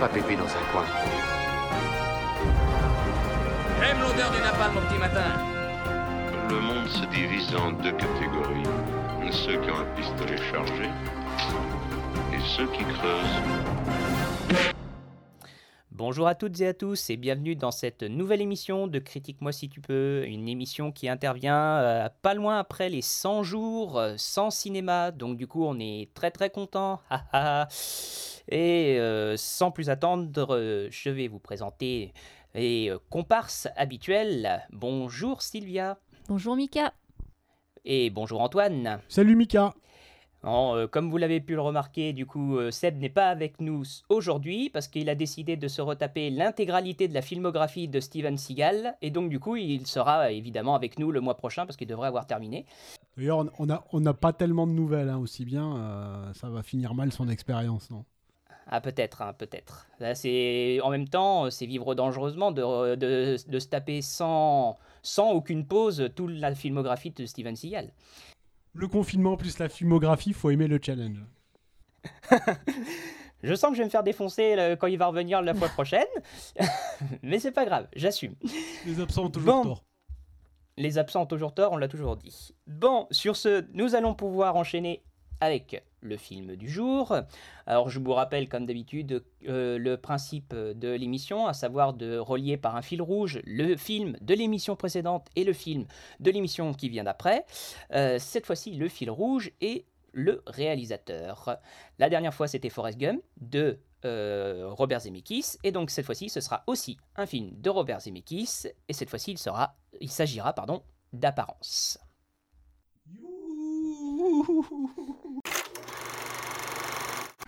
pas pépé dans un coin. J'aime l'odeur du napalm au petit matin. Le monde se divise en deux catégories. Ceux qui ont un pistolet chargé et ceux qui creusent. Bonjour à toutes et à tous et bienvenue dans cette nouvelle émission de Critique-moi si tu peux, une émission qui intervient euh, pas loin après les 100 jours euh, sans cinéma, donc du coup on est très très content. et euh, sans plus attendre, je vais vous présenter les comparses habituels. Bonjour Sylvia Bonjour Mika. et bonjour Antoine. Salut Mika Euh, comme vous l'avez pu le remarquer, du coup, euh, Seb n'est pas avec nous aujourd'hui parce qu'il a décidé de se retaper l'intégralité de la filmographie de Steven Seagal et donc du coup, il sera évidemment avec nous le mois prochain parce qu'il devrait avoir terminé. D'ailleurs, on- n'a on pas tellement de nouvelles, hein, aussi bien, euh, ça va finir mal son expérience, non? Ah peut-être, hein, peut-être. C'est en même temps, c'est vivre dangereusement de, re- de, de se taper sans sans aucune pause toute la filmographie de Steven Seagal. Le confinement plus la filmographie, faut aimer le challenge. Je sens que je vais me faire défoncer quand il va revenir la fois prochaine, mais c'est pas grave, j'assume. Les absents ont toujours Bon. tort. Les absents ont toujours tort, on l'a toujours dit. Bon, sur ce, nous allons pouvoir enchaîner avec le film du jour. Alors je vous rappelle comme d'habitude euh, le principe de l'émission, à savoir de relier par un fil rouge le film de l'émission précédente et le film de l'émission qui vient d'après. Euh, cette fois-ci, le fil rouge est le réalisateur. La dernière fois, c'était Forrest Gump de euh, Robert Zemeckis, et donc cette fois-ci, ce sera aussi un film de Robert Zemeckis, et cette fois-ci, il sera, il s'agira, pardon, d'apparence.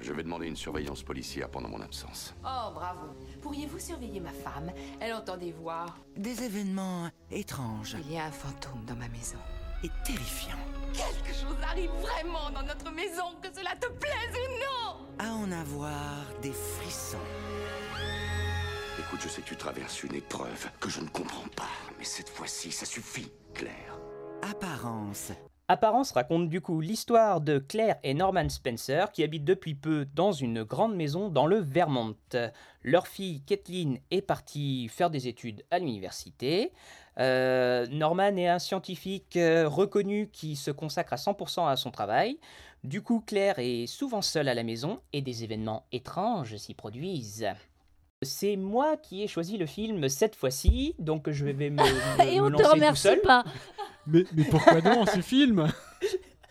Je vais demander une surveillance policière pendant mon absence. Oh, bravo. Pourriez-vous surveiller ma femme? Elle entend des voix. Des événements étranges Il y a un fantôme dans ma maison. et terrifiants. Quelque chose arrive vraiment dans notre maison, que cela te plaise ou non À en avoir des frissons. Écoute, je sais que tu traverses une épreuve que je ne comprends pas, mais cette fois-ci, ça suffit, Claire. Apparence. Apparence raconte du coup l'histoire de Claire et Norman Spencer qui habitent depuis peu dans une grande maison dans le Vermont. Leur fille Kathleen est partie faire des études à l'université. Euh, Norman est un scientifique euh, reconnu qui se consacre à 100% à son travail. Du coup, Claire est souvent seule à la maison et des événements étranges s'y produisent. C'est moi qui ai choisi le film cette fois-ci, donc je vais me, me- Et me on lancer te tout remercie seul. pas. Mais, mais pourquoi non, ce film?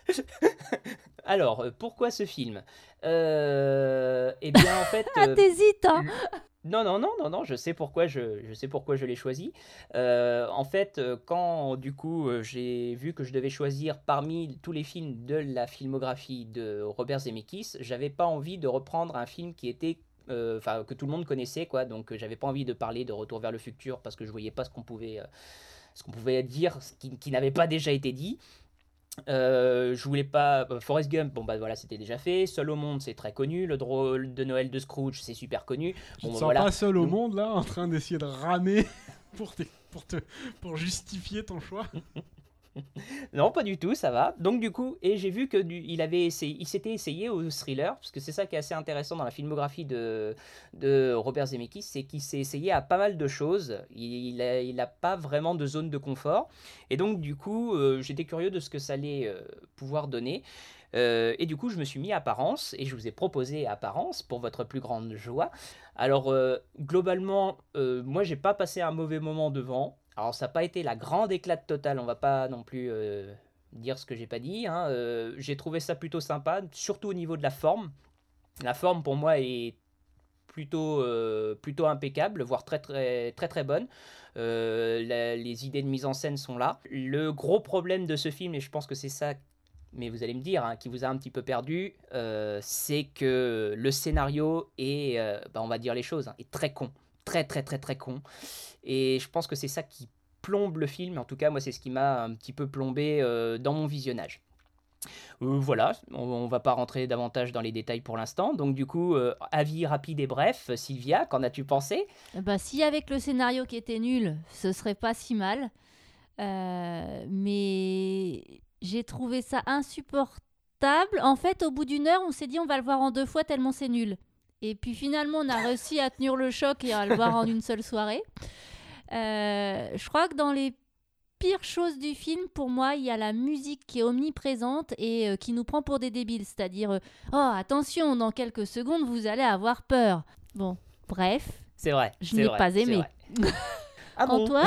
Alors, euh, pourquoi ce film? Euh, Eh bien, en fait, Ah, euh, t'hésites, hein. Non, non, non, non, non, je sais pourquoi je, je sais pourquoi je l'ai choisi. Euh, en fait, euh, quand du coup j'ai vu que je devais choisir parmi tous les films de la filmographie de Robert Zemeckis, j'avais pas envie de reprendre un film qui était euh, enfin que tout le monde connaissait quoi. Donc euh, j'avais pas envie de parler de Retour vers le futur parce que je voyais pas ce qu'on pouvait euh, ce qu'on pouvait dire ce qui, qui n'avait pas déjà été dit euh, je voulais pas. euh, Forrest Gump, bon bah voilà, c'était déjà fait. Seul au monde, c'est très connu. Le drôle de Noël de Scrooge, c'est super connu. Tu Bon, te bah, sens pas seul au monde, là, en train d'essayer de ramer pour, te, pour, te, pour justifier ton choix? Non, pas du tout, ça va. Donc du coup, et j'ai vu que il avait essayé, il s'était essayé au thriller, parce que c'est ça qui est assez intéressant dans la filmographie de, de Robert Zemeckis, c'est qu'il s'est essayé à pas mal de choses. Il a, il a pas vraiment de zone de confort, et donc du coup, euh, j'étais curieux de ce que ça allait euh, pouvoir donner. Euh, et du coup, je me suis mis à Apparence et je vous ai proposé Apparence pour votre plus grande joie. Alors, globalement, moi, j'ai pas passé un mauvais moment devant. Alors, ça n'a pas été la grande éclate totale, on va pas non plus euh, dire ce que j'ai pas dit. hein. Euh, j'ai trouvé ça plutôt sympa, surtout au niveau de la forme. La forme, pour moi, est plutôt, euh, impeccable, voire très très très bonne. Les idées de mise en scène sont là. Le gros problème de ce film, et je pense que c'est ça, mais vous allez me dire, hein, qui vous a un petit peu perdu, c'est que le scénario est, bah, on va dire les choses, hein, est très con, très très très très con. Et je pense que c'est ça qui plombe le film. En tout cas, moi, c'est ce qui m'a un petit peu plombé euh, dans mon visionnage. Euh, voilà, on, on va pas rentrer davantage dans les détails pour l'instant. Donc du coup, euh, avis rapide et bref, Sylvia, qu'en as-tu pensé? Bah, si avec le scénario qui était nul, ce serait pas si mal. Mais j'ai trouvé ça insupportable. En fait, au bout d'une heure, on s'est dit on va le voir en deux fois tellement c'est nul. Et puis finalement, on a réussi à tenir le choc et à le voir en une seule soirée. Euh, je crois que dans les pires choses du film, pour moi, il y a la musique qui est omniprésente et euh, qui nous prend pour des débiles. C'est-à-dire, euh, oh attention, dans quelques secondes, vous allez avoir peur. Bon, bref, C'est vrai. Je n'ai pas aimé. ah bon? Antoine?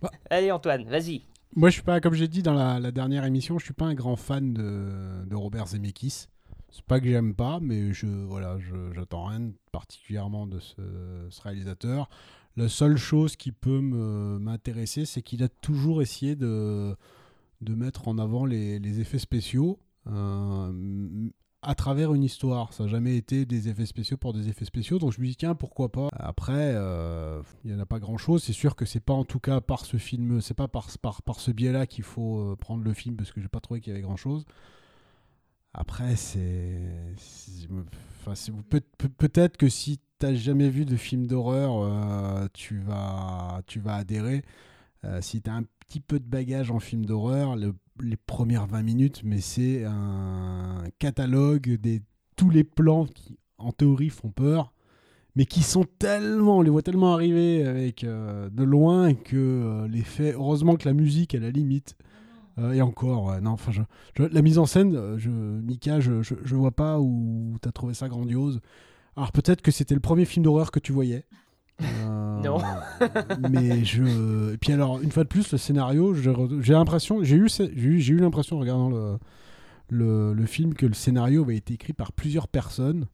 Allez Antoine, vas-y. Moi, je suis pas, comme j'ai dit dans la, la dernière émission, je suis pas un grand fan de, de Robert Zemeckis. C'est pas que j'aime pas, mais je voilà, j'attends rien particulièrement de ce, réalisateur. La seule chose qui peut m'intéresser, c'est qu'il a toujours essayé de, de mettre en avant les, les effets spéciaux euh, à travers une histoire. Ça n'a jamais été des effets spéciaux pour des effets spéciaux, donc je me dis tiens pourquoi pas. Après, euh, il n'y en a pas grand chose. C'est sûr que c'est pas en tout cas par ce film, c'est pas par, par, par ce biais-là qu'il faut euh, prendre le film parce que j'ai pas trouvé qu'il y avait grand chose. Après, c'est. Enfin, peut-être que si t'as jamais vu de film d'horreur, euh, tu, vas, tu vas adhérer. Euh, si t'as un petit peu de bagage en film d'horreur, le- les premières 20 minutes, mais c'est un catalogue des tous les plans qui, en théorie, font peur, mais qui sont tellement, on les voit tellement arriver avec euh, de loin que euh, l'effet. Heureusement que la musique, à la limite. Euh, et encore, ouais, non, enfin, je, je- la mise en scène, euh, je, Mika, je, je, vois pas où t'as trouvé ça grandiose. Alors peut-être que c'était le premier film d'horreur que tu voyais. Euh, Non. mais je. Et puis alors, une fois de plus, le scénario, j'ai re- j'ai l'impression, j'ai eu, j'ai eu, l'impression en regardant le, le, le film que le scénario avait été écrit par plusieurs personnes,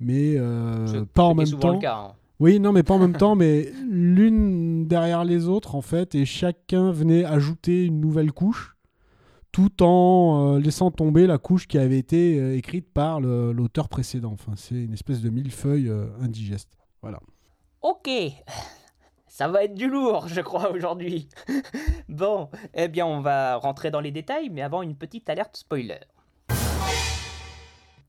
mais euh, pas en même temps. le cas, hein. Oui, non, mais pas en même temps, mais l'une derrière les autres, en fait, et chacun venait ajouter une nouvelle couche, tout en euh, laissant tomber la couche qui avait été euh, écrite par l'auteur précédent. Enfin, c'est une espèce de millefeuille euh, indigeste. Voilà. Ok, ça va être du lourd, je crois, aujourd'hui. bon, eh bien, on va rentrer dans les détails, mais avant, une petite alerte spoiler.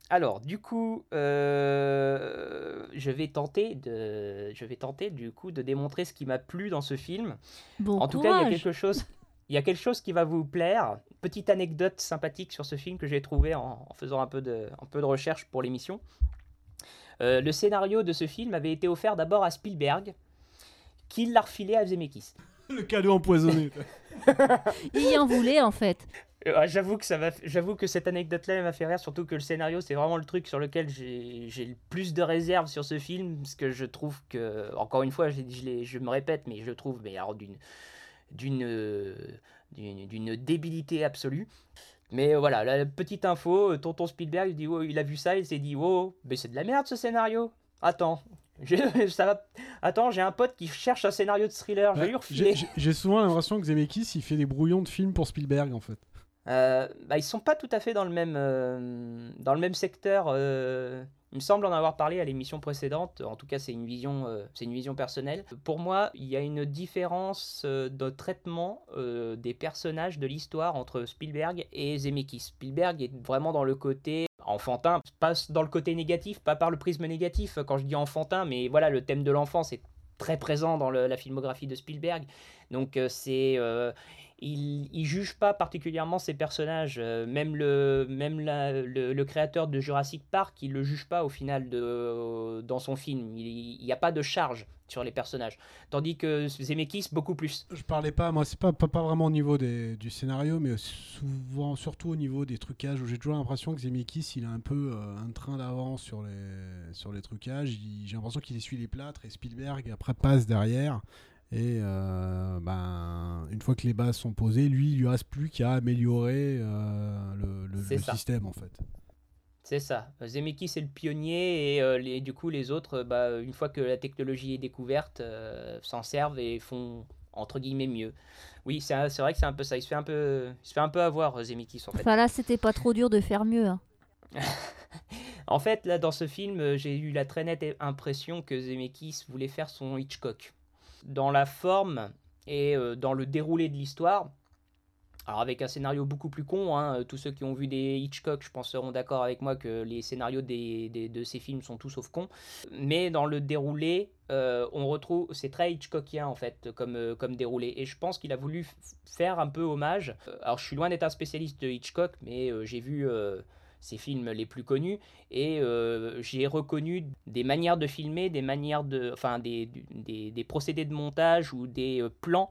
Alors, du coup, euh, je vais tenter de, je vais tenter du coup de démontrer ce qui m'a plu dans ce film. Bon en tout cas, il y a quelque chose, il y a quelque chose qui va vous plaire. Petite anecdote sympathique sur ce film que j'ai trouvé en, en faisant un peu de, un peu de recherche pour l'émission. Euh, le scénario de ce film avait été offert d'abord à Spielberg, qui l'a refilé à Zemeckis. Le cadeau empoisonné. Il y en voulait en fait. Euh, j'avoue que ça m'a, j'avoue que cette anecdote-là m'a fait rire, surtout que le scénario c'est vraiment le truc sur lequel j'ai, j'ai le plus de réserves sur ce film, parce que je trouve que, encore une fois, je, je, me répète, mais je le trouve mais alors d'une, d'une, euh, d'une, d'une débilité absolue. Mais euh, voilà, la petite info, euh, tonton Spielberg il dit, oh, il a vu ça, il s'est dit, oh, mais c'est de la merde ce scénario. Attends, j'ai, ça va, attends, j'ai un pote qui cherche un scénario de thriller, je vais lui refiler. J'ai j'ai souvent l'impression que Zemeckis, il fait des brouillons de films pour Spielberg, en fait. Euh, bah, ils sont pas tout à fait dans le même, euh, dans le même secteur. euh, il me semble en avoir parlé à l'émission précédente. En tout cas, c'est une vision, euh, une vision personnelle. Pour moi, il y a une différence euh, de traitement euh, des personnages de l'histoire entre Spielberg et Zemeckis. Spielberg est vraiment dans le côté enfantin, pas dans le côté négatif, pas par le prisme négatif quand je dis enfantin, mais voilà, le thème de l'enfance est très présent dans la filmographie de Spielberg. Donc c'est il, il juge pas particulièrement ses personnages. euh, même le, même le, créateur de Jurassic Park, il le juge pas au final de, dans son film. Il n'y a pas de charge sur les personnages. Tandis que Zemeckis, beaucoup plus. Je parlais pas, moi, c'est pas, pas, vraiment au niveau des- du scénario, mais souvent, surtout au niveau des trucages, où j'ai toujours l'impression que Zemeckis, il a un peu euh, un train d'avance sur les, sur les trucages. J'ai l'impression qu'il essuie les plâtres et Spielberg, après, passe derrière. Et euh, ben, une fois que les bases sont posées, lui, il lui reste plus qu'à améliorer euh, le, le- C'est le ça. système, en fait. C'est ça. Zemeckis est le pionnier et euh, les, du coup les autres, bah, une fois que la technologie est découverte, euh, s'en servent et font entre guillemets mieux. Oui, c'est c'est vrai que c'est un peu ça. Il se fait un peu, il se fait un peu avoir Zemeckis en fait. Enfin là, c'était pas trop dur de faire mieux. hein. En fait, là, dans ce film, j'ai eu la très nette impression que Zemeckis voulait faire son Hitchcock. Dans la forme et euh, dans le déroulé de l'histoire, alors avec un scénario beaucoup plus con, hein, tous ceux qui ont vu des Hitchcock, je pense, seront d'accord avec moi que les scénarios des, des- de ces films sont tous sauf cons. Mais dans le déroulé, euh, on retrouve, c'est très Hitchcockien en fait, comme, euh, déroulé. Et je pense qu'il a voulu faire un peu hommage. Euh, Alors je suis loin d'être un spécialiste de Hitchcock, mais euh, j'ai vu... euh, ses films les plus connus, et euh, j'ai reconnu des manières de filmer, des manières de, enfin des, des, des procédés de montage ou des euh, plans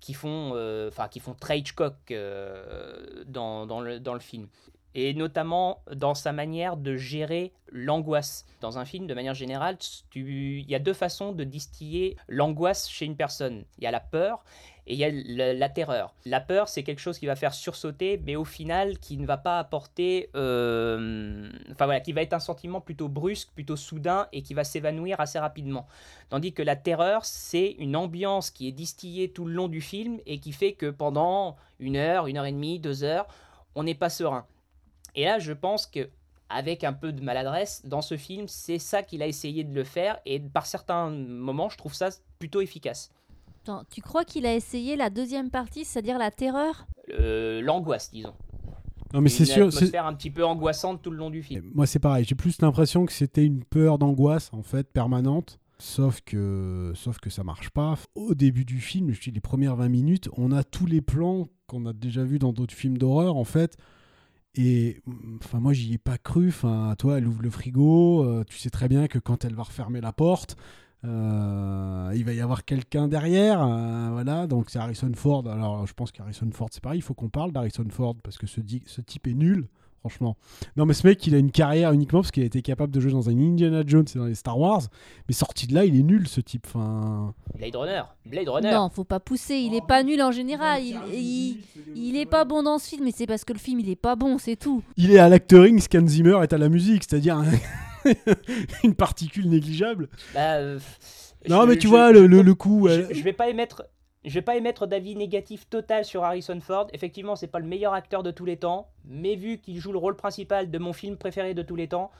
qui font, euh, enfin qui font très Hitchcock dans, dans, le, dans le film. Et notamment dans sa manière de gérer l'angoisse. Dans un film, de manière générale, il y a deux façons de distiller l'angoisse chez une personne. Il y a la peur et il y a la, terreur. La peur, c'est quelque chose qui va faire sursauter, mais au final, qui ne va pas apporter... euh, Enfin voilà, qui va être un sentiment plutôt brusque, plutôt soudain, et qui va s'évanouir assez rapidement. Tandis que la terreur, c'est une ambiance qui est distillée tout le long du film, et qui fait que pendant une heure, une heure et demie, deux heures, on n'est pas serein. Et là, je pense que avec un peu de maladresse, dans ce film, c'est ça qu'il a essayé de le faire, et par certains moments, je trouve ça plutôt efficace. Attends, tu crois qu'il a essayé la deuxième partie, c'est-à-dire la terreur? Euh, L'angoisse, disons. Non, mais c'est sûr. c'est- atmosphère un petit peu angoissante tout le long du film. Moi, c'est pareil. J'ai plus l'impression que c'était une peur d'angoisse, en fait, permanente. Sauf que, sauf que ça marche pas. Au début du film, je dis les premières 20 minutes, on a tous les plans qu'on a déjà vus dans d'autres films d'horreur, en fait. Et enfin, moi, j'y ai pas cru. Enfin, toi, elle ouvre le frigo. euh, tu sais très bien que quand elle va refermer la porte, euh, il va y avoir quelqu'un derrière. euh, voilà, donc c'est Harrison Ford. Alors, je pense qu'Harrison Ford, c'est pareil. Il faut qu'on parle d'Harrison Ford parce que ce, type est nul. Franchement. Non, mais ce mec, il a une carrière uniquement parce qu'il a été capable de jouer dans un Indiana Jones et dans les Star Wars. Mais sorti de là, il est nul, ce type. Enfin, Blade Runner. Blade Runner. Non, faut pas pousser, il est pas nul en général. Il, il, il est pas bon dans ce film, mais c'est parce que le film il est pas bon, c'est tout. il est à l'actoring, Scan Zimmer est à la musique, c'est-à-dire un- une particule négligeable. Bah, euh, Non, je- mais tu je- vois, le, le, le coup. je, elle- je vais pas émettre. Je vais pas émettre d'avis négatif total sur Harrison Ford. Effectivement, c'est pas le meilleur acteur de tous les temps, mais vu qu'il joue le rôle principal de mon film préféré de tous les temps,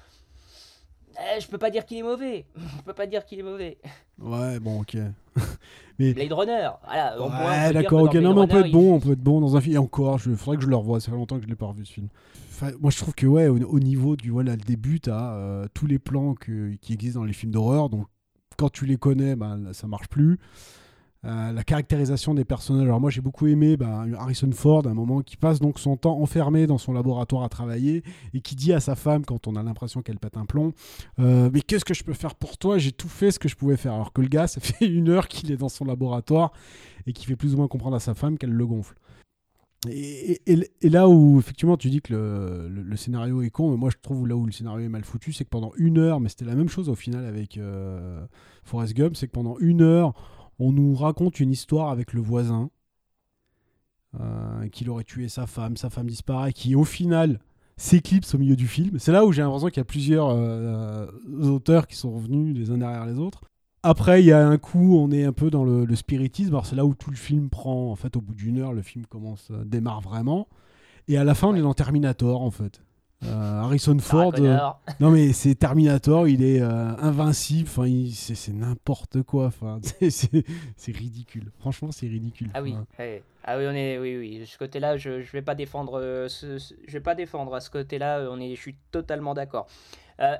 eh, je peux pas dire qu'il est mauvais. Je peux pas dire qu'il est mauvais. Ouais, bon, ok. Blade Runner, voilà. on Ouais, d'accord, ok. Non, mais on peut être il- bon, on peut être bon dans un film. Et encore, il faudrait que je le revoie. Ça fait longtemps que je l'ai pas revu ce film. Enfin, moi, je trouve que, ouais, au, au niveau du voilà, le début, t'as euh, tous les plans que- qui existent dans les films d'horreur. Donc, quand tu les connais, ben, là, ça marche plus. Euh, la caractérisation des personnages. Alors moi j'ai beaucoup aimé ben, Harrison Ford, un moment qui passe donc son temps enfermé dans son laboratoire à travailler et qui dit à sa femme quand on a l'impression qu'elle pète un plomb, euh, mais qu'est-ce que je peux faire pour toi? J'ai tout fait ce que je pouvais faire. Alors que le gars, ça fait une heure qu'il est dans son laboratoire et qui fait plus ou moins comprendre à sa femme qu'elle le gonfle. Et, et- là où effectivement tu dis que le, le- le scénario est con, mais moi je trouve là où le scénario est mal foutu, c'est que pendant une heure, mais c'était la même chose au final avec euh, Forrest Gump, c'est que pendant une heure, on nous raconte une histoire avec le voisin, euh, qu'il aurait tué sa femme, sa femme disparaît, qui au final s'éclipse au milieu du film. C'est là où j'ai l'impression qu'il y a plusieurs euh, auteurs qui sont revenus les uns derrière les autres. Après, il y a un coup, on est un peu dans le, spiritisme. C'est là où tout le film prend. En fait, au bout d'une heure, le film commence, euh, démarre vraiment. Et à la fin, on est dans Terminator, en fait. Euh, Harrison Ford. euh, non, mais c'est Terminator, il est euh, invincible. Enfin, c'est n'importe quoi. Enfin, c'est- ridicule. Franchement, c'est ridicule. Ah oui, ouais. ah oui, on est, oui, oui. Ce côté-là, je, je vais pas défendre, ce, ce- je vais pas défendre à ce côté-là. On est, je suis totalement d'accord.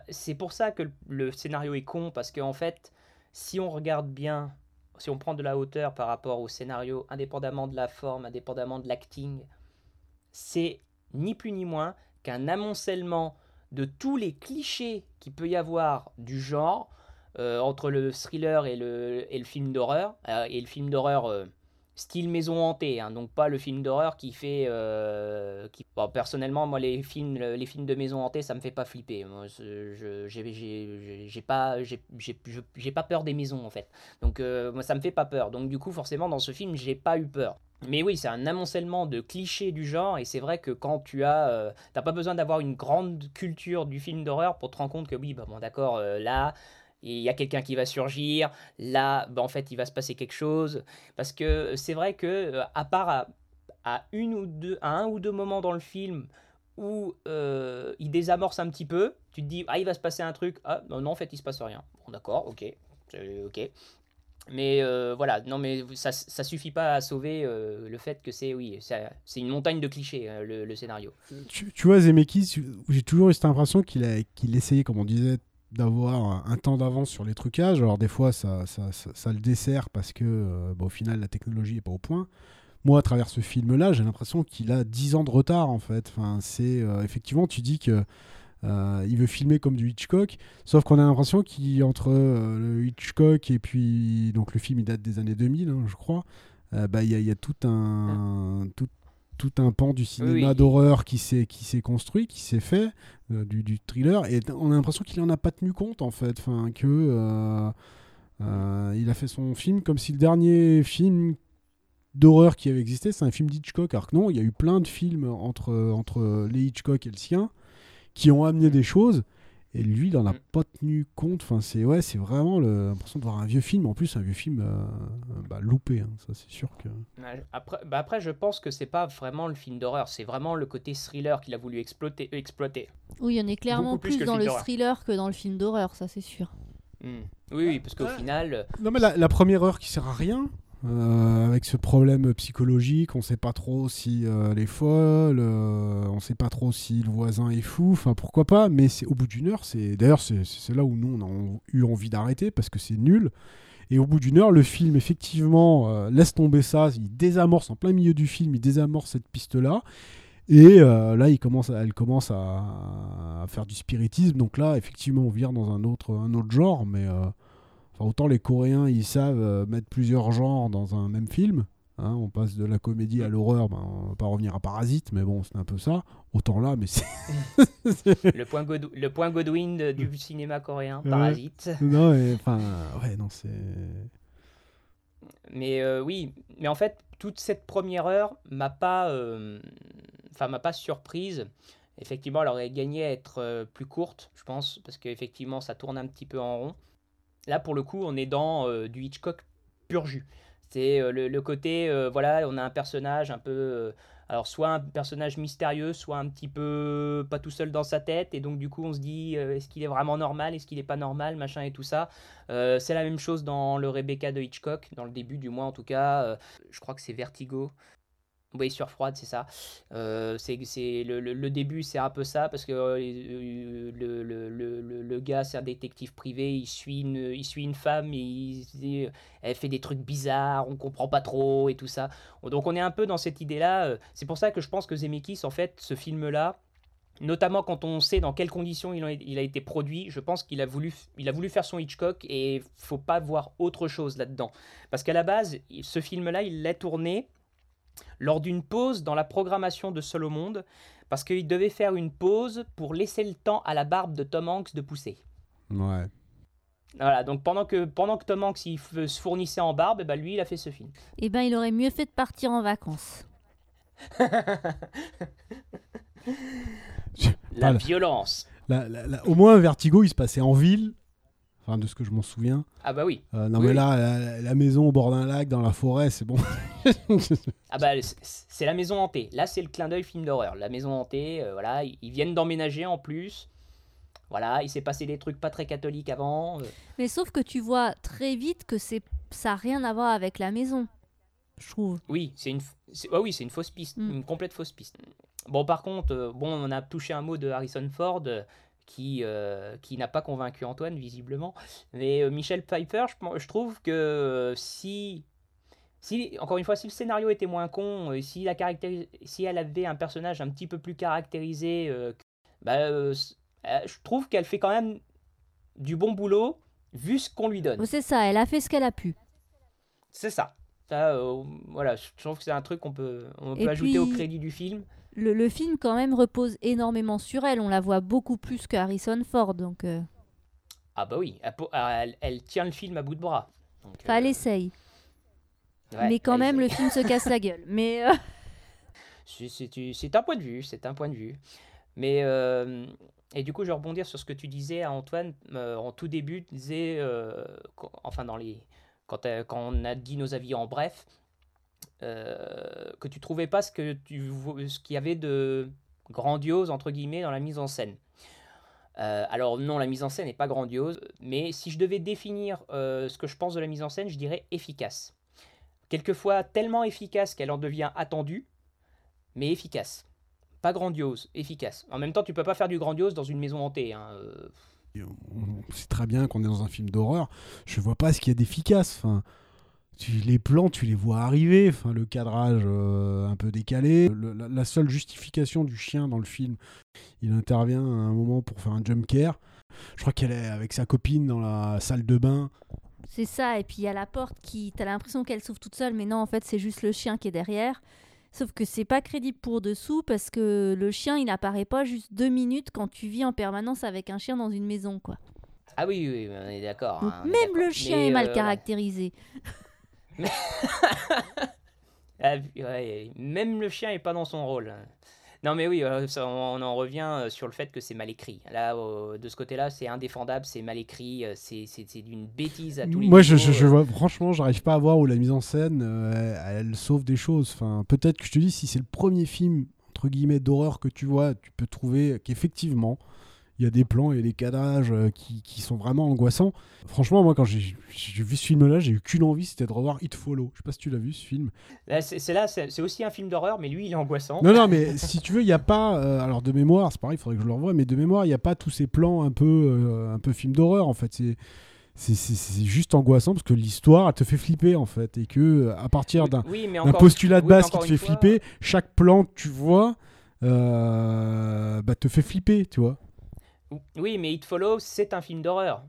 C'est pour ça que le, le scénario est con parce qu'en fait, si on regarde bien, si on prend de la hauteur par rapport au scénario, indépendamment de la forme, indépendamment de l'acting, c'est ni plus ni moins qu'un amoncellement de tous les clichés qu'il peut y avoir du genre euh, entre le thriller et le, et le film d'horreur. Euh, et le film d'horreur euh, style maison hantée, hein, donc pas le film d'horreur qui fait... qui, personnellement, moi, les films, les films de maison hantée, ça me fait pas flipper. Je- j'ai- j'ai pas, j'ai- j'ai- pas peur des maisons, en fait. Donc, moi, ça me fait pas peur. Donc, du coup, forcément, dans ce film, j'ai pas eu peur. Mais oui, c'est un amoncellement de clichés du genre, et c'est vrai que quand tu as... euh, T'as pas besoin d'avoir une grande culture du film d'horreur pour te rendre compte que oui, bah bon d'accord, euh, là, il y a quelqu'un qui va surgir, là, bah, en fait, il va se passer quelque chose. Parce que c'est vrai que, euh, à part à, une ou deux, à un ou deux moments dans le film où il désamorce un petit peu, tu te dis, ah, il va se passer un truc, ah, non, non, en fait, il se passe rien. Bon, d'accord, ok, ok. Mais euh, voilà, non, mais ça, ça suffit pas à sauver euh, le fait que c'est, oui, c'est une montagne de clichés, euh, le, scénario. tu, vois, Zemeckis, j'ai toujours eu cette impression qu'il essayait, comme on disait, d'avoir un, temps d'avance sur les trucages. Alors, des fois, ça, ça, ça, le dessert parce que, euh, bah, au final, la technologie est pas au point. moi, à travers ce film-là, j'ai l'impression qu'il a 10 ans de retard, en fait. Enfin, c'est effectivement, tu dis que euh, il veut filmer comme du Hitchcock, sauf qu'on a l'impression qu'entre euh, le Hitchcock et puis donc le film, il date des années 2000, hein, je crois. euh, bah, il y, a- il y a tout un tout, tout un pan du cinéma oui. d'horreur qui s'est qui s'est construit, qui s'est fait, du, du thriller, et on a l'impression qu'il en a pas tenu compte en fait, enfin que il a fait son film comme si le dernier film d'horreur qui avait existé, c'est un film d'Hitchcock. Alors que non, il y a eu plein de films entre, entre les Hitchcock et le sien qui ont amené des choses. Et lui, il en a Mm. pas tenu compte. Enfin, c'est ouais, c'est vraiment l'impression de voir un vieux film. En plus, un vieux film euh, bah, loupé. hein. Ça, c'est sûr que. Après, bah après, je pense que c'est pas vraiment le film d'horreur, c'est vraiment le côté thriller qu'il a voulu exploiter. exploiter. Oui, on est clairement Beaucoup plus plus, que le dans le thriller que dans le film d'horreur, ça c'est sûr. Hmm. Oui, oui, parce qu'au Ouais. final, euh, Non, mais la, la première heure qui sert à rien. Euh, avec ce problème psychologique, on sait pas trop si euh, elle est folle, euh, on sait pas trop si le voisin est fou, enfin pourquoi pas, mais c'est au bout d'une heure, c'est d'ailleurs c'est là où nous on a eu envie d'arrêter parce que c'est nul. Et au bout d'une heure, le film effectivement laisse tomber ça, il désamorce en plein milieu du film, il désamorce cette piste là. Et là, il commence elle commence à, à faire du spiritisme. Donc là, effectivement, on vire dans un autre, un autre genre. Mais enfin, autant les Coréens, ils savent euh, mettre plusieurs genres dans un même film. hein. on passe de la comédie à l'horreur. Ben, on va pas revenir à Parasite, mais bon, c'est un peu ça. Autant là, mais c'est. le point, God- le point Godwin de- du cinéma coréen, Ouais. Parasite. non, enfin, ouais, non, c'est. Mais euh, oui, mais en fait, toute cette première heure m'a pas, euh, enfin, m'a pas surprise. Effectivement, elle aurait gagné à être euh, plus courte, je pense, parce qu'effectivement, ça tourne un petit peu en rond. Là, pour le coup, on est dans euh, du Hitchcock pur jus. C'est euh, le, côté, euh, voilà, on a un personnage un peu, alors soit un personnage mystérieux, soit un petit peu pas tout seul dans sa tête, et donc du coup, on se dit, est-ce qu'il est vraiment normal, est-ce qu'il est pas normal, machin et tout ça. C'est la même chose dans le Rebecca de Hitchcock, dans le début du moins en tout cas. je crois que c'est Vertigo. Sur froide, c'est ça. Euh, c'est c'est le, le- le début, c'est un peu ça, parce que euh, le, le, le, gars, c'est un détective privé, il suit une, il suit une femme, et il elle fait des trucs bizarres, on comprend pas trop, et tout ça. Donc on est un peu dans cette idée-là. euh, C'est pour ça que je pense que Zemeckis, en fait, ce film-là, notamment quand on sait dans quelles conditions il a, été produit, je pense qu'il a voulu, il a voulu faire son Hitchcock et faut pas voir autre chose là-dedans. Parce qu'à la base, ce film-là, il l'a tourné lors d'une pause dans la programmation de Seul au Monde, parce qu'il devait faire une pause pour laisser le temps à la barbe de Tom Hanks de pousser. Ouais. Voilà, donc pendant que, pendant que Tom Hanks il f- se fournissait en barbe, eh ben lui, il a fait ce film. Eh ben, il aurait mieux fait de partir en vacances. La violence. La- la- la- au moins, Vertigo, il se passait en ville. Enfin, de ce que je m'en souviens. Ah bah oui. Euh, non, Oui, mais oui. là, la, la maison au bord d'un lac, dans la forêt, c'est bon. Ah bah c'est- la maison hantée. Là c'est le clin d'œil film d'horreur. La maison hantée, euh, voilà, ils viennent d'emménager en plus. Voilà, il s'est passé des trucs pas très catholiques avant. euh. Mais sauf que tu vois très vite que c'est ça n'a rien à voir avec la maison, je trouve. Oui, c'est une, ah oui, c'est une fausse piste, Mm. une complète fausse piste. Bon, par contre, bon, on a touché un mot de Harrison Ford euh, qui, euh, qui n'a pas convaincu Antoine visiblement, mais euh, Michel Pfeiffer, je, je trouve que euh, si, si, encore une fois, si le scénario était moins con, euh, si la si elle avait un personnage un petit peu plus caractérisé, bah, je trouve qu'elle fait quand même du bon boulot vu ce qu'on lui donne. C'est ça, elle a fait ce qu'elle a pu. C'est ça. Ça, euh, voilà, je trouve que c'est un truc qu'on peut, on peut ajouter au crédit du film. Le, le film quand même repose énormément sur elle, on la voit beaucoup plus que Harrison Ford, donc euh, Ah bah oui, elle, po- elle- elle tient le film à bout de bras. Donc, enfin, elle euh, essaye. ouais, Mais quand elle même, le film se casse la gueule. Mais euh, C'est- un point de vue, c'est un point de vue. Mais, euh, et du coup, je vais rebondir sur ce que tu disais à Antoine euh, en tout début, tu disais, euh, quand- enfin dans les, quand, quand on a dit nos avis en bref, euh, que tu trouvais pas ce que tu ce qu'il y avait de grandiose entre guillemets dans la mise en scène. Euh, alors non, la mise en scène n'est pas grandiose, mais si je devais définir euh, ce que je pense de la mise en scène, je dirais efficace. Quelquefois tellement efficace qu'elle en devient attendue, mais efficace. Pas grandiose, efficace. En même temps, tu peux pas faire du grandiose dans une maison hantée. hein, très bien qu'on est dans un film d'horreur. Je vois pas ce qu'il y a d'efficace. Enfin, tu, les plans, tu les vois arriver. Enfin, le cadrage euh, un peu décalé. Le- la, la seule justification du chien dans le film, il intervient à un moment pour faire un jump care. Je crois qu'elle est avec sa copine dans la salle de bain. C'est ça, et puis il y a la porte qui. T'as l'impression qu'elle s'ouvre toute seule, mais non, en fait, c'est juste le chien qui est derrière. Sauf que c'est pas crédible pour dessous parce que le chien, il apparaît pas juste deux minutes quand tu vis en permanence avec un chien dans une maison, quoi. Ah oui, oui, on est d'accord. Hein, même le chien Mais, est mal euh, caractérisé. Ah, même le chien est pas dans son rôle. Non mais oui, euh, on, en revient euh, sur le fait que c'est mal écrit. Là, euh, de ce côté-là, c'est indéfendable, c'est mal écrit, c'est d'une bêtise à tous les Moi, je, je, vois, franchement, j'arrive pas à voir où la mise en scène, elle, elle sauve des choses. Enfin, peut-être que je te dis, si c'est le premier film entre guillemets d'horreur que tu vois, tu peux trouver qu'effectivement, il y a des plans et des cadrages euh, qui, qui sont vraiment angoissants. Franchement, moi, quand j'ai vu ce film-là, j'ai eu qu'une envie, c'était de revoir It Follow. Je sais pas si tu l'as vu ce film. C'est là, c'est aussi un film d'horreur, mais lui, il est angoissant. Non, non, mais si tu veux, il n'y a pas. euh, alors, de mémoire, c'est pareil, il faudrait que je le revoie, mais de mémoire, il n'y a pas tous ces plans un peu, euh, un peu film d'horreur, en fait. C'est. C'est juste angoissant parce que l'histoire, elle te fait flipper en fait. Et que euh, à partir d'un Oui, postulat de oui, base qui te fait fois, flipper, chaque plan que tu vois euh, bah, te fait flipper, tu vois. Oui, mais It Follows, c'est un film d'horreur.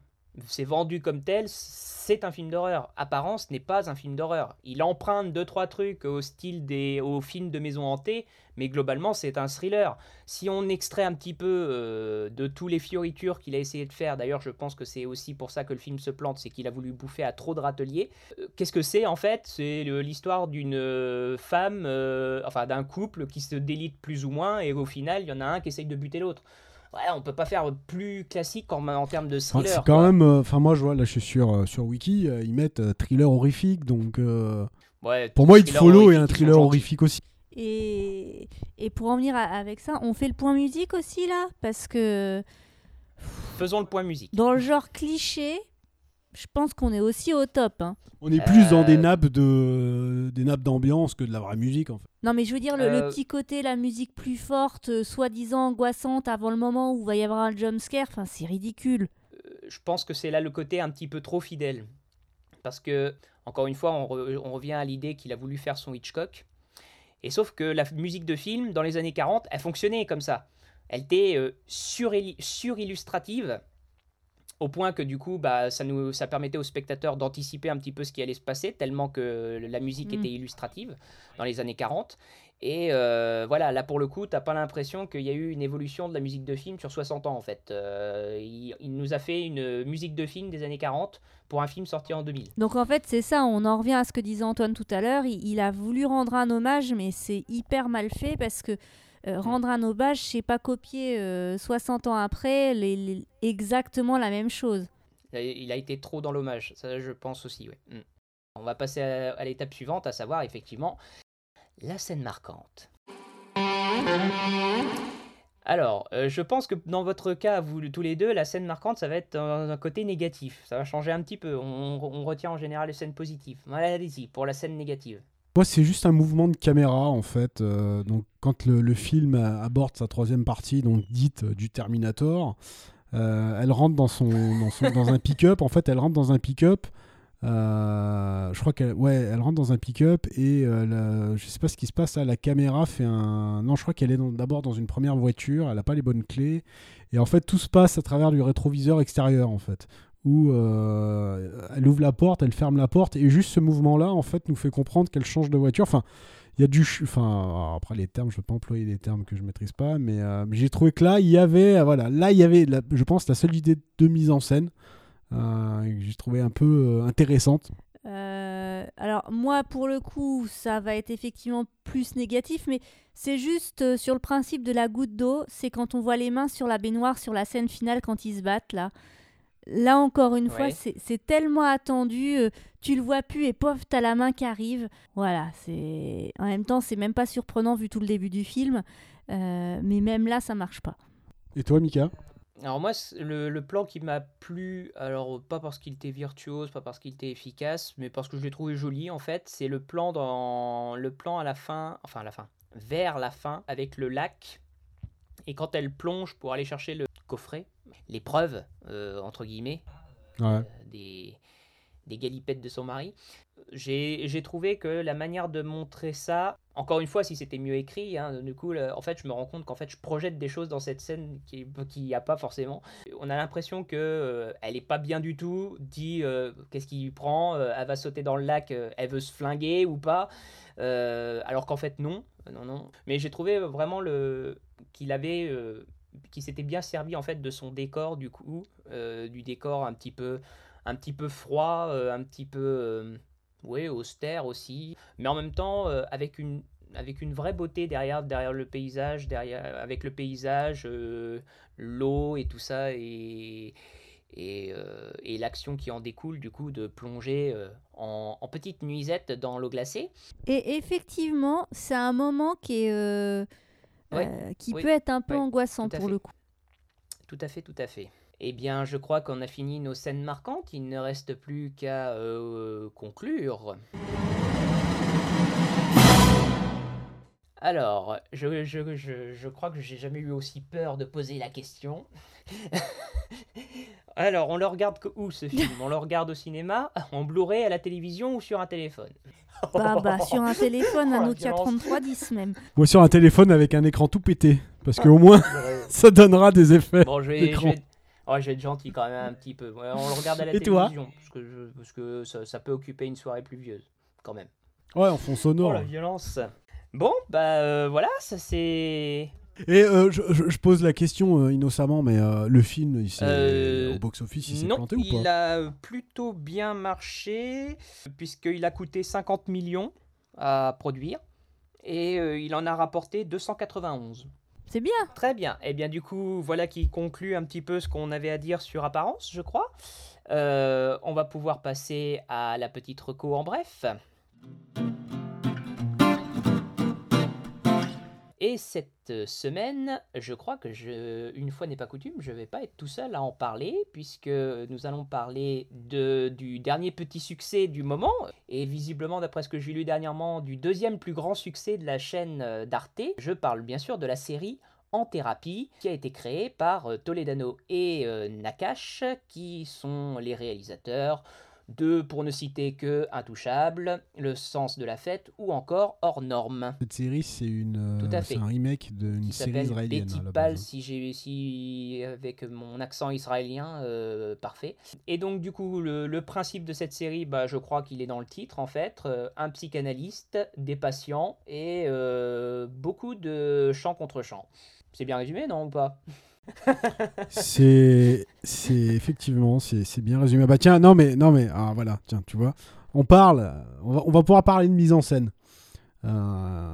C'est vendu comme tel, c'est un film d'horreur. Apparence n'est pas un film d'horreur. Il emprunte deux trois trucs au style des films de maison hantée, mais globalement c'est un thriller. Si on extrait un petit peu euh, de tous les fioritures qu'il a essayé de faire, d'ailleurs je pense que c'est aussi pour ça que le film se plante, c'est qu'il a voulu bouffer à trop de râteliers. Euh, Qu'est-ce que c'est en fait? C'est l'histoire d'une euh, femme, enfin d'un couple qui se délite plus ou moins, et au final il y en a un qui essaye de buter l'autre. Ouais, on peut pas faire plus classique en, en termes de thriller. c'est quand quoi. même. euh, Enfin, moi, je vois, là, je suis sur, euh, sur Wiki, euh, ils mettent euh, thriller horrifique, donc euh, Ouais, pour moi, thriller Follow horrifique, un thriller horrifique aussi. Et, et pour en venir à- avec ça, on fait le point musique aussi là Parce que Faisons le point musique. dans le genre cliché, je pense qu'on est aussi au top. hein. On est plus dans des Euh, nappes de des nappes d'ambiance que de la vraie musique en fait. Non, mais je veux dire, le, le Euh, petit côté, la musique plus forte, euh, soi-disant angoissante avant le moment où va y avoir un jumpscare, enfin, c'est ridicule. je pense que c'est là le côté un petit peu trop fidèle. Parce que, encore une fois, on, re- on revient à l'idée qu'il a voulu faire son Hitchcock. Et sauf que la musique de film, dans les années 40, elle fonctionnait comme ça. Elle était euh, surillustrative, au point que du coup, bah, ça, nous, ça permettait aux spectateurs d'anticiper un petit peu ce qui allait se passer, tellement que la musique Mm. était illustrative dans les années 40. Et euh, voilà, là pour le coup, t'as pas l'impression qu'il y a eu une évolution de la musique de film sur 60 ans en fait. Euh, il, il nous a fait une musique de film des années 40 pour un film sorti en 2000. Donc en fait, c'est ça, on en revient à ce que disait Antoine tout à l'heure. Il, il a voulu rendre un hommage, mais c'est hyper mal fait parce que euh, rendre un hommage, c'est pas copier euh, 60 ans après les- les- exactement la même chose. Il a- été trop dans l'hommage, ça je pense aussi. Mm. On va passer à, à l'étape suivante, à savoir effectivement la scène marquante. Alors, euh, je pense que dans votre cas, vous tous les deux, la scène marquante, ça va être un, un côté négatif. Ça va changer un petit peu. On, on retient en général les scènes positives. Allez-y, pour la scène négative. Moi, c'est juste un mouvement de caméra en fait. Euh, donc, quand le, film aborde sa troisième partie, donc dite euh, du Terminator, euh, elle rentre dans son, dans, dans un pick-up. En fait, elle rentre dans un pick-up. je crois qu'elle ouais, elle rentre dans un pick-up et la- je sais pas ce qui se passe là. La caméra fait un. Non, je crois qu'elle est dans- d'abord dans une première voiture. Elle a pas les bonnes clés et en fait tout se passe à travers du rétroviseur extérieur en fait où euh, elle ouvre la porte, elle ferme la porte, et juste ce mouvement-là, en fait, nous fait comprendre qu'elle change de voiture. Enfin, il y a du... Enfin, après, les termes, je ne vais pas employer des termes que je maîtrise pas, mais, euh, mais j'ai trouvé que là, il y avait... euh, Voilà, là, il y avait, la- je pense, la seule idée de mise en scène que j'ai trouvé un peu intéressante. Alors moi, pour le coup, ça va être effectivement plus négatif, mais c'est juste sur le principe de la goutte d'eau, c'est quand on voit les mains sur la baignoire sur la scène finale quand ils se battent là. Là encore une fois, Ouais. c'est c'est tellement attendu, euh, tu le vois plus et pof, t'as la main qui arrive. Voilà, c'est en même temps, c'est même pas surprenant vu tout le début du film, euh, mais même là, ça marche pas. Et toi, Mika? Alors moi, le plan qui m'a plu, alors pas parce qu'il était virtuose, pas parce qu'il était efficace, mais parce que je l'ai trouvé joli en fait, c'est le plan dans le plan à la fin, enfin à la fin, vers la fin avec le lac. Et quand elle plonge pour aller chercher le coffret, les preuves euh, entre guillemets Ouais. euh, des des galipettes de son mari. J'ai trouvé que la manière de montrer ça, encore une fois, si c'était mieux écrit, hein, du coup, en fait, je me rends compte qu'en fait, je projette des choses dans cette scène qui qu'il n'y a pas forcément. On a l'impression que euh, elle est pas bien du tout, dit euh, qu'est-ce qui lui prend, euh, elle va sauter dans le lac, elle veut se flinguer ou pas, alors qu'en fait non, non, non. Mais j'ai trouvé vraiment le qu'il avait, qu'il s'était bien servi en fait de son décor du coup, euh, du décor un petit peu, un petit peu froid, euh, un petit peu, euh, ouais, austère aussi, mais en même temps avec une avec une vraie beauté derrière, derrière le paysage, derrière, avec le paysage, l'eau et tout ça, et, et, et l'action qui en découle, du coup, de plonger en, en petite nuisette dans l'eau glacée. Et effectivement, c'est un moment qui est Euh, qui oui, peut être un peu angoissant pour fait. le coup. Tout à fait, tout à fait. Eh bien, je crois qu'on a fini nos scènes marquantes. Il ne reste plus qu'à euh, conclure. Alors, je, je, je, je crois que j'ai jamais eu aussi peur de poser la question. Alors, on le regarde que- où ce film? On le regarde au cinéma, en Blu-ray, à la télévision ou sur un téléphone? Bah, bah, sur un téléphone, un Oh, Nokia violence. 3310 même. Moi sur un téléphone avec un écran tout pété. Parce qu'au moins, ça donnera des effets. Bon, je vais, je d'écran. vais, ouais, je vais être gentil quand même un petit peu. Ouais, on le regarde à la Et télévision, parce que, je- parce que ça, ça peut occuper une soirée pluvieuse, quand même. Ouais, en fond Oh sonore. la violence Bon, bah euh, voilà, ça c'est... Et euh, je, je- je pose la question euh, innocemment, mais euh, le film, il s'est- Euh, au box-office, il s'est planté ou il pas? a plutôt bien marché, puisqu'il a coûté 50 millions à produire, et euh, il en a rapporté 291. C'est bien. Très bien. Et bien du coup, voilà qui conclut un petit peu ce qu'on avait à dire sur Apparence, je crois. Euh, on va pouvoir passer à la petite reco en bref. Et cette semaine, je crois que je, une fois n'est pas coutume, je vais pas être tout seul à en parler, puisque nous allons parler de, du dernier petit succès du moment, et visiblement, d'après ce que j'ai lu dernièrement, du deuxième plus grand succès de la chaîne euh, d'Arte. Je parle bien sûr de la série En thérapie, qui a été créée par euh, Toledano et euh, Nakash, qui sont les réalisateurs de, pour ne citer que Intouchable, Le sens de la fête ou encore Hors norme. Cette série, c'est une, Tout à euh, fait. un remake d'une série israélienne. Betty Pal, si j'ai si avec mon accent israélien euh, parfait. Et donc du coup le, le principe de cette série, bah, je crois qu'il est dans le titre en fait, Euh, un psychanalyste, des patients et euh, beaucoup de chant contre chant. C'est bien résumé non ou pas? C'est, effectivement, c'est, bien résumé. Bah tiens, non mais, non mais, ah voilà, tiens, tu vois, on parle, on va, pouvoir parler de mise en scène. Euh,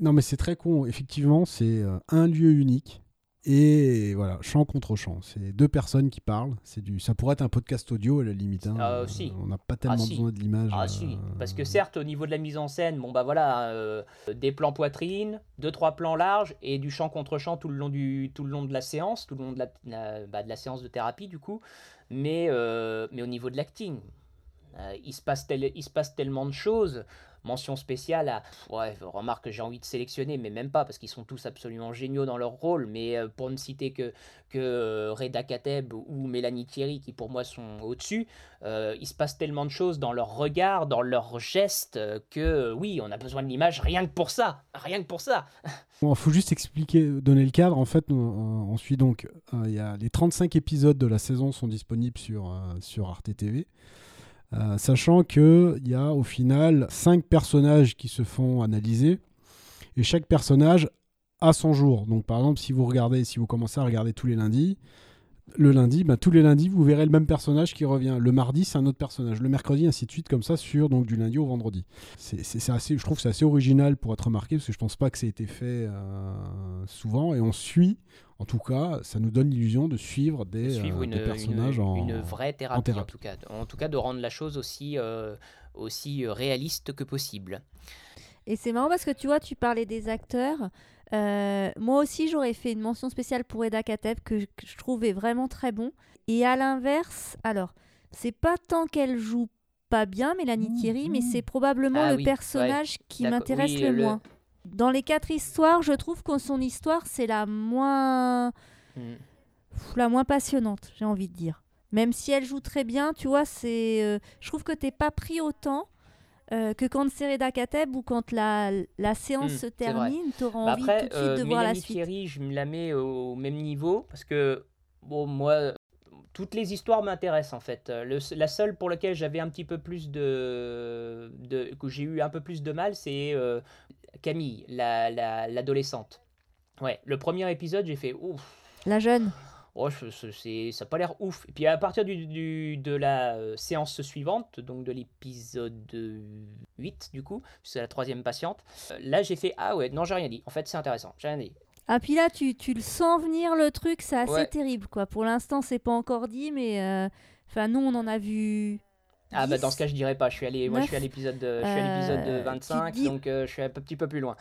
non mais c'est très con. Effectivement, c'est euh, un lieu unique et voilà, chant contre chant. C'est deux personnes qui parlent. C'est du, ça pourrait être un podcast audio à la limite. hein. Ah, si. On n'a pas tellement si. besoin de l'image. Ah euh, si, parce que certes au niveau de la mise en scène, bon bah voilà, euh, des plans poitrine, deux trois plans larges et du champ contre champ tout le long du tout le long de la séance, tout le long de la, la- bah, de la séance de thérapie du coup, mais euh, mais au niveau de l'acting, il se passe tel- il se passe tellement de choses. Mention spéciale à. Ouais, remarque que j'ai envie de sélectionner, mais même pas, parce qu'ils sont tous absolument géniaux dans leur rôle. Mais euh, pour ne citer que, que euh, Reda Kateb ou Mélanie Thierry, qui pour moi sont au-dessus, euh, il se passe tellement de choses dans leur regard, dans leurs gestes, que oui, on a besoin de l'image rien que pour ça. Rien que pour ça. Il faut juste expliquer, donner le cadre. En fait, on suit donc. euh, y a les 35 épisodes de la saison sont disponibles sur, euh, sur Arte TV. Euh, sachant qu'il y a au final 5 personnages qui se font analyser. Et chaque personnage a son jour. Donc par exemple, si vous regardez, si vous commencez à regarder tous les lundis, le lundi, bah, tous les lundis, vous verrez le même personnage qui revient. Le mardi, c'est un autre personnage. Le mercredi, ainsi de suite, comme ça, sur donc du lundi au vendredi. C'est, c'est- c'est assez, je trouve que c'est assez original pour être remarqué, parce que je pense pas que ça ait été fait euh, souvent. Et on suit, en tout cas, ça nous donne l'illusion de suivre des, Suivre euh, une, des personnages une- en, une vraie thérapie, en, thérapie. tout cas. En tout cas, de rendre la chose aussi, euh, aussi réaliste que possible. Et c'est marrant parce que tu vois, tu parlais des acteurs. Euh, moi aussi, j'aurais fait une mention spéciale pour Eda Kateb que, je- que je trouvais vraiment très bon. Et à l'inverse, alors, c'est pas tant qu'elle joue pas bien, Mélanie Thierry, mais c'est probablement Ah le oui, personnage qui m'intéresse Oui, le, le- moins. Dans les quatre histoires, je trouve que son histoire, c'est la moins, Hmm. la moins passionnante, j'ai envie de dire. Même si elle joue très bien, tu vois, c'est, euh, je trouve que t'es pas pris autant euh, que quand c'est Reda Kateb ou quand la, la séance Hmm, se termine, t'auras Bah envie après, tout de suite euh, de voir la suite. Thierry, je me la mets au même niveau parce que, bon, moi, toutes les histoires m'intéressent en fait. Euh, Le, la seule pour laquelle j'avais un petit peu plus de. de que j'ai eu un peu plus de mal, c'est euh, Camille, la- la- l'adolescente. ouais, le premier épisode, j'ai fait ouf. La jeune. Oh, c'est, ça n'a pas l'air ouf. Et puis à partir du, du- de la euh, séance suivante, donc de l'épisode 8 du coup, c'est la troisième patiente, euh, là j'ai fait Ah ouais, non j'ai rien dit. En fait c'est intéressant, j'ai rien dit. Ah, puis là, tu, tu le sens venir le truc, c'est assez Ouais. terrible, quoi. Pour l'instant, c'est pas encore dit, mais. euh, Enfin, nous, on en a vu. Ah bah dans 10. ce cas je dirais pas, je suis allé, moi je suis à l'épisode, de- je suis à l'épisode Euh, de 25, tu dis- donc euh, je suis un petit peu plus loin.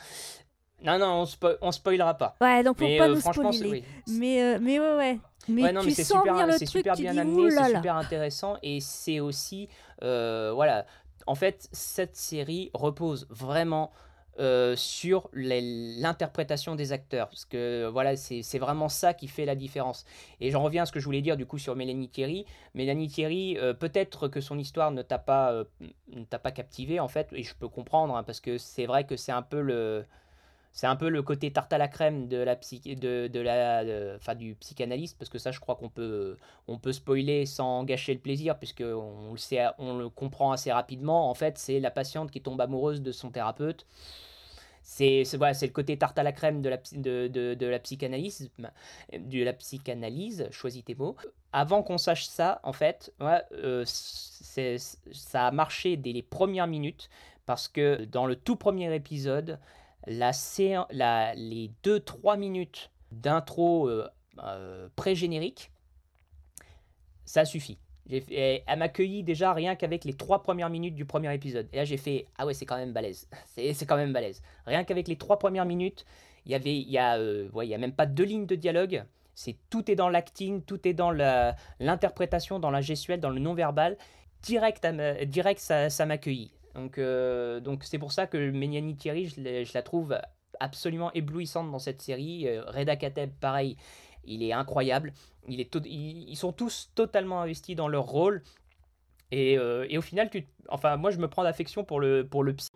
Non non, on, spo- on spoilera pas. Ouais, donc faut Mais pas euh, nous spoiler. oui. Mais, euh, mais ouais, ouais. Mais Ouais, non, tu mais sens super, venir le truc, super tu bien dis, amené, c'est super intéressant et c'est aussi, euh, voilà, en fait, cette série repose vraiment euh, sur l'interprétation des acteurs, parce que voilà, c'est vraiment ça qui fait la différence. Et j'en reviens à ce que je voulais dire du coup sur Mélanie Thierry. Mélanie Thierry, euh, peut-être que son histoire ne t'a pas, euh, ne pas captivé en fait, et je peux comprendre, hein, parce que c'est vrai que c'est un peu le c'est un peu le côté tarte à la crème de la psy- de, de la du psychanalyste parce que ça je crois qu'on peut on peut spoiler sans gâcher le plaisir puisque on le sait on le comprend assez rapidement. En fait c'est la patiente qui tombe amoureuse de son thérapeute. C'est voilà, c'est le côté tarte à la crème de la de, de, la psychanalyse de la psychanalyse choisis tes mots. Avant qu'on sache ça en fait ouais, euh, ça a marché dès les premières minutes parce que dans le tout premier épisode la la, les 2-3 minutes d'intro euh, euh, pré-générique, ça suffit. Elle m'accueillit déjà rien qu'avec les trois premières minutes du premier épisode. Et là, j'ai fait Ah ouais, c'est quand même balèze. C'est quand même balèze. Rien qu'avec les trois premières minutes, il y avait, il y a, euh, il y a même pas deux lignes de dialogue. C'est tout est dans l'acting, tout est dans l'interprétation, dans la gestuelle, dans le non-verbal. Direct, à me- direct, ça, ça m'accueillit. Donc, euh, donc c'est pour ça que Méniani Thierry, je, la trouve absolument éblouissante dans cette série. Euh, Reda Kateb, pareil, il est incroyable. Il est ils, sont tous totalement investis dans leur rôle. Et, euh, et au final, tu, enfin, moi, je me prends d'affection pour le, pour le psy.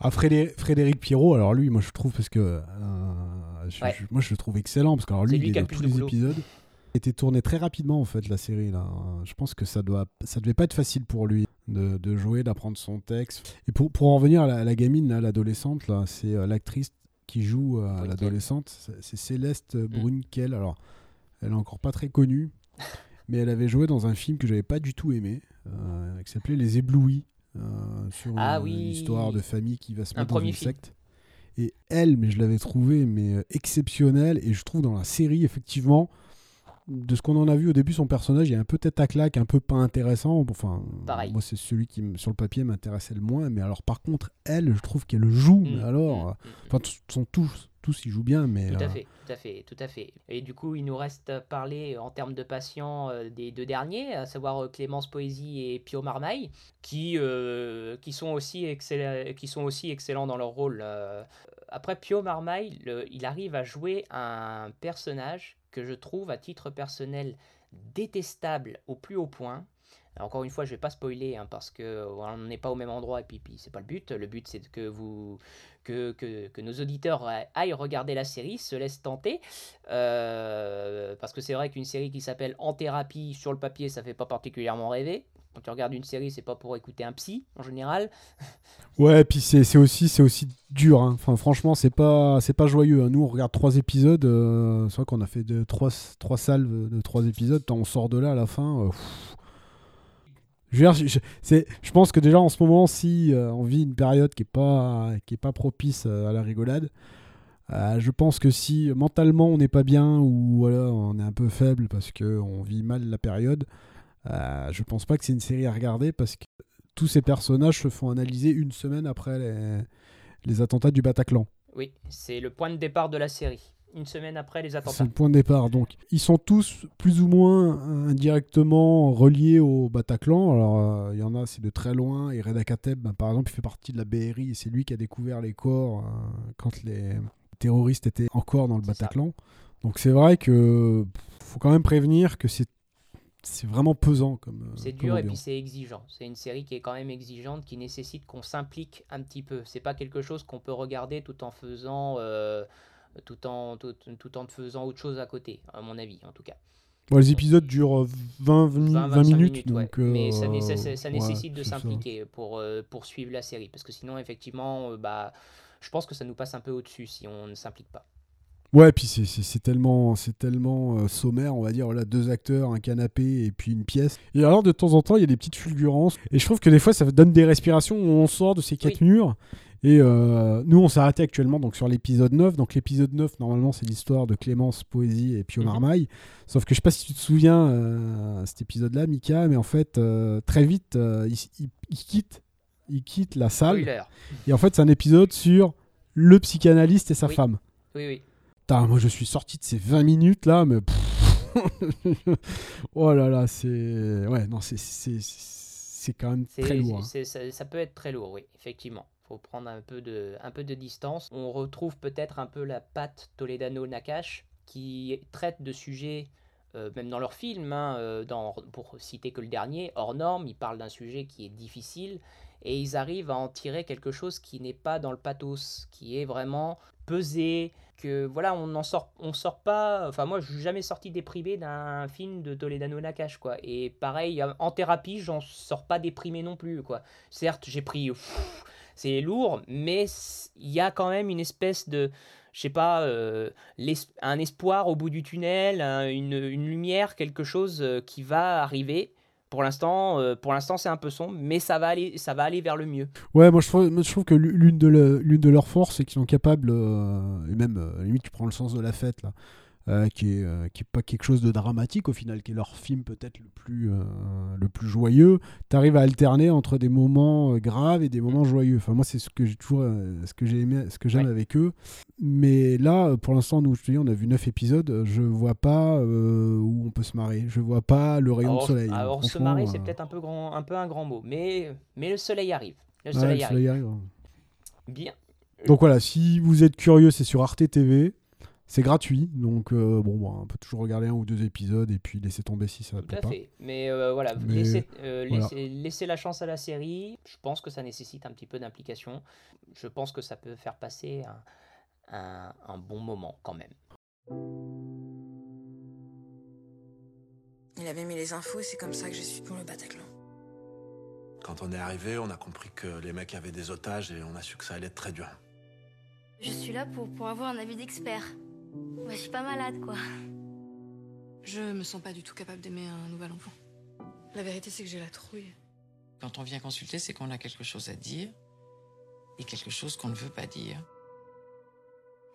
Ah, Frédé- Frédéric Pierrot, alors lui, moi je trouve parce que euh, je- Ouais. je- moi je le trouve excellent parce que alors lui, il a est dans tous les épisodes. Il était tourné très rapidement en fait la série là. Je pense que ça doit, ça devait pas être facile pour lui de, de jouer, d'apprendre son texte. Et pour, pour en revenir à la, à la gamine, là, l'adolescente là, c'est euh, l'actrice qui joue euh, l'adolescente, c'est c'est Céleste Mm. Brunkel. Alors, elle est encore pas très connue, mais elle avait joué dans un film que j'avais pas du tout aimé, euh, qui s'appelait Les Éblouis, euh, sur Ah une, oui. histoire de famille qui va se Un mettre dans une film. secte. Et elle, mais je l'avais trouvée mais exceptionnelle. Et je trouve dans la série, effectivement, de ce qu'on en a vu au début, son personnage, il est un peu tête à claque, un peu pas intéressant. Enfin, Pareil. moi, c'est celui qui, sur le papier, m'intéressait le moins. Mais alors, par contre, elle, je trouve qu'elle joue. Mm, Mais alors, mm, euh, mm, enfin, tous sont tous, tous ils jouent bien, mais Tout euh, à fait, tout à fait, tout à fait. Et du coup, il nous reste à parler en termes de patients euh, des deux derniers, à savoir euh, Clémence Poésie et Pio Marmaille, qui, euh, qui, sont aussi excell- qui sont aussi excellents dans leur rôle. euh. Après, Pio Marmaille, le- il arrive à jouer un personnage que je trouve, à titre personnel, détestable au plus haut point. Encore une fois, je vais pas spoiler hein, parce que on n'est pas au même endroit et puis, c'est pas le but. Le but c'est que vous que, que, que nos auditeurs aillent regarder la série, se laissent tenter. Euh, parce que c'est vrai qu'une série qui s'appelle En thérapie, sur le papier, ça fait pas particulièrement rêver. Quand tu regardes une série, c'est pas pour écouter un psy, en général. Ouais, puis c'est aussi, aussi dur. hein. Enfin, franchement, c'est pas, pas joyeux. hein. Nous, on regarde trois épisodes. euh, c'est vrai qu'on a fait trois, trois salves de trois épisodes. On sort de là à la fin. euh, je, dire, je, je- pense que déjà en ce moment, si euh, on vit une période qui est pas, qui est pas propice euh, à la rigolade, euh, je pense que si mentalement on n'est pas bien ou voilà, on est un peu faible parce que on vit mal la période, euh, je pense pas que c'est une série à regarder parce que tous ces personnages se font analyser une semaine après les, les attentats du Bataclan. Oui, c'est le point de départ de la série. Une semaine après les C'est attentats. le point de départ. Donc, ils sont tous plus ou moins indirectement reliés au Bataclan. Alors, euh, il y en a, c'est de très loin. Et Reda Kateb, ben, par exemple, il fait partie de la BRI et c'est lui qui a découvert les corps euh, quand les terroristes étaient encore dans le C'est ça. Bataclan. Donc, c'est vrai que faut quand même prévenir que c'est c'est vraiment pesant comme. euh, C'est comme dur et puis c'est exigeant. C'est une série qui est quand même exigeante, qui nécessite qu'on s'implique un petit peu. C'est pas quelque chose qu'on peut regarder tout en faisant, euh, tout en tout, tout en faisant autre chose à côté, à mon avis en tout cas. Bon, les épisodes durent euh, 20, 20, 20, 20 25 minutes, ouais. Mais ça, euh, nécess- ça ouais, nécessite de s'impliquer pour euh, pour suivre la série, parce que sinon effectivement, euh, bah, je pense que ça nous passe un peu au-dessus si on ne s'implique pas. Ouais, puis c'est- tellement, c'est tellement euh, sommaire, on va dire, voilà, deux acteurs, un canapé et puis une pièce. Et alors, de temps en temps, il y a des petites fulgurances. Et je trouve que des fois, ça donne des respirations où on sort de ces quatre Oui. murs. Et euh, nous, on s'est arrêté actuellement donc, sur l'épisode 9. Donc, l'épisode 9, normalement, c'est l'histoire de Clémence Poésie et Pio Mhm. Marmaille. Sauf que je sais pas si tu te souviens, euh, cet épisode-là, Mika, mais en fait, euh, très vite, il, il- il quitte, il quitte la salle. Et en fait, c'est un épisode sur le psychanalyste et sa Oui. femme. Oui, oui. Moi je suis sorti de ces 20 minutes là, mais. oh là là, c'est. Ouais, non, c'est- c'est quand même très lourd. hein. ça, ça peut être très lourd, oui, effectivement. faut prendre un peu, de, un peu de distance. On retrouve peut-être un peu la patte Toledano-Nakash qui traite de sujets, euh, même dans leurs films, hein, euh, dans, pour citer que le dernier, hors norme, ils parlent d'un sujet qui est difficile et ils arrivent à en tirer quelque chose qui n'est pas dans le pathos, qui est vraiment pesé, que voilà, on n'en sort, on sort pas. Enfin, moi, je suis jamais sorti déprimé d'un film de Toledano Nakash, quoi. Et pareil, en thérapie, j'en sors pas déprimé non plus, quoi. Certes, j'ai pris. c'est lourd, mais il y a quand même une espèce de. Je sais pas, euh, un espoir au bout du tunnel, un- une, une lumière, quelque chose euh, qui va arriver. Pour l'instant, euh, pour l'instant, c'est un peu sombre, mais ça va aller, ça va aller vers le mieux. Ouais, moi je trouve, que l'une de, leurs forces, c'est qu'ils sont capables, euh, et même, euh, limite, tu prends le sens de la fête, là, euh, qui, est, euh, qui est pas quelque chose de dramatique au final, qui est leur film peut-être le, plus euh, le plus joyeux. Tu arrives à alterner entre des moments graves et des moments joyeux. Enfin, moi, c'est ce que j'ai toujours, ce que j'ai aimé, ce que j'aime Ouais. avec eux. Mais là, pour l'instant, nous, je te dis, on a vu 9 épisodes, je vois pas où on peut se marrer. Je vois pas le rayon Alors, de soleil. hein. alors, se marrer, c'est peut-être un peu, grand, un peu un grand mot, mais, mais le soleil arrive. Le ouais, soleil le arrive. soleil arrive, hein. Bien. Donc voilà, si vous êtes curieux, c'est sur Arte TV. C'est gratuit, donc euh, bon, bah, on peut toujours regarder un ou deux épisodes et puis laisser tomber si ça ne Tout plaît à pas. fait. Mais euh, voilà, Mais laissez, euh, voilà. la chance à la série. Je pense que ça nécessite un petit peu d'implication. Je pense que ça peut faire passer un, un- un bon moment quand même. Il avait mis les infos et c'est comme ça que j'ai su pour le Bataclan. Quand on est arrivé, on a compris que les mecs avaient des otages et on a su que ça allait être très dur. Je suis là pour, pour avoir un avis d'expert. Moi, je suis pas malade, quoi. Je me sens pas du tout capable d'aimer un nouvel enfant. La vérité, c'est que j'ai la trouille. Quand on vient consulter, c'est qu'on a quelque chose à dire et quelque chose qu'on ne veut pas dire.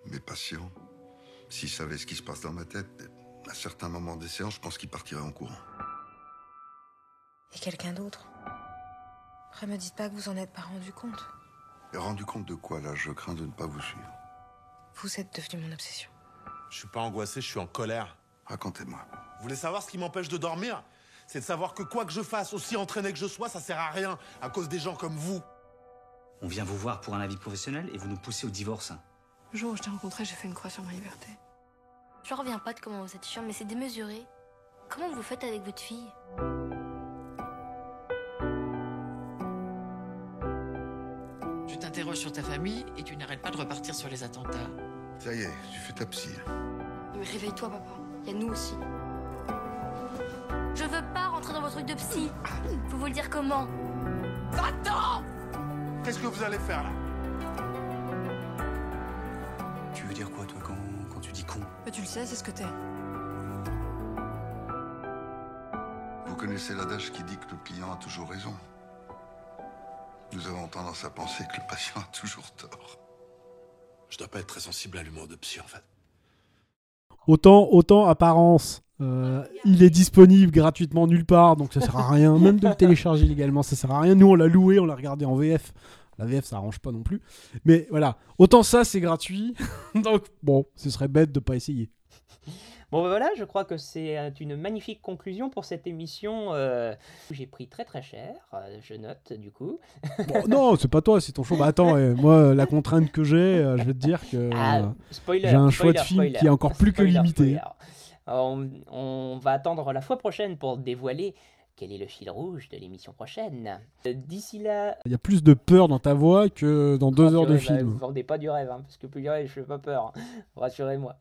Mes patients, s'ils savaient ce qui se passe dans ma tête, à certains moments des séances, je pense qu'ils partiraient en courant. Et quelqu'un d'autre? Après, me dites pas que vous en êtes pas rendu compte. Et rendu compte de quoi, là? Je crains de ne pas vous suivre. Vous êtes devenu mon obsession. Je suis pas angoissé, je suis en colère. Racontez-moi. Vous voulez savoir ce qui m'empêche de dormir? C'est de savoir que quoi que je fasse, aussi entraîné que je sois, ça sert à rien à cause des gens comme vous. On vient vous voir pour un avis professionnel et vous nous poussez au divorce. Le jour où je t'ai rencontré, j'ai fait une croix sur ma liberté. Je reviens pas de comment vous êtes chiant, mais c'est démesuré. Comment vous faites avec votre fille? Je t'interroge sur ta famille et tu n'arrêtes pas de repartir sur les attentats. Ça y est, tu fais ta psy. Mais réveille-toi, papa. Il y a nous aussi. Je veux pas rentrer dans vos trucs de psy. Faut vous le dire comment Va-t'en Qu'est-ce que vous allez faire là? Tu veux dire quoi, toi, quand, quand tu dis con? Mais tu le sais, c'est ce que t'es. Vous connaissez l'adage qui dit que le client a toujours raison. Nous avons tendance à penser que le patient a toujours tort. Je dois pas être très sensible à l'humour de psy en fait. Autant, autant apparence, euh, il est disponible gratuitement nulle part, donc ça sert à rien. Même de le télécharger illégalement, ça sert à rien. Nous, on l'a loué, on l'a regardé en VF. La VF, ça arrange pas non plus. Mais voilà, autant ça, c'est gratuit. donc bon, ce serait bête de pas essayer. Bon ben voilà, je crois que c'est euh, une magnifique conclusion pour cette émission. euh, J'ai pris très très cher, euh, je note du coup. Bon, non, c'est pas toi, c'est ton choix. Bah attends, euh, moi, la contrainte que j'ai, euh, je vais te dire que Ah, euh, j'ai un choix de film spoiler. qui est encore plus que limité. on va attendre la fois prochaine pour dévoiler quel est le fil rouge de l'émission prochaine? Euh, D'ici là, Il y a plus de peur dans ta voix que dans deux heures de Rassurez, bah, film. Vous vendez pas du rêve, hein, parce que plus du rêve, je fais pas peur. hein. Rassurez-moi.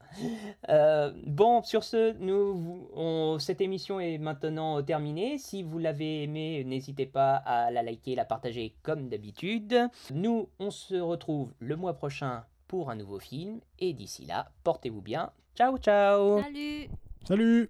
Euh, bon, sur ce, nous, on- cette émission est maintenant terminée. Si vous l'avez aimé, n'hésitez pas à la liker, la partager comme d'habitude. Nous, on se retrouve le mois prochain pour un nouveau film. Et d'ici là, portez-vous bien. Ciao, ciao Salut Salut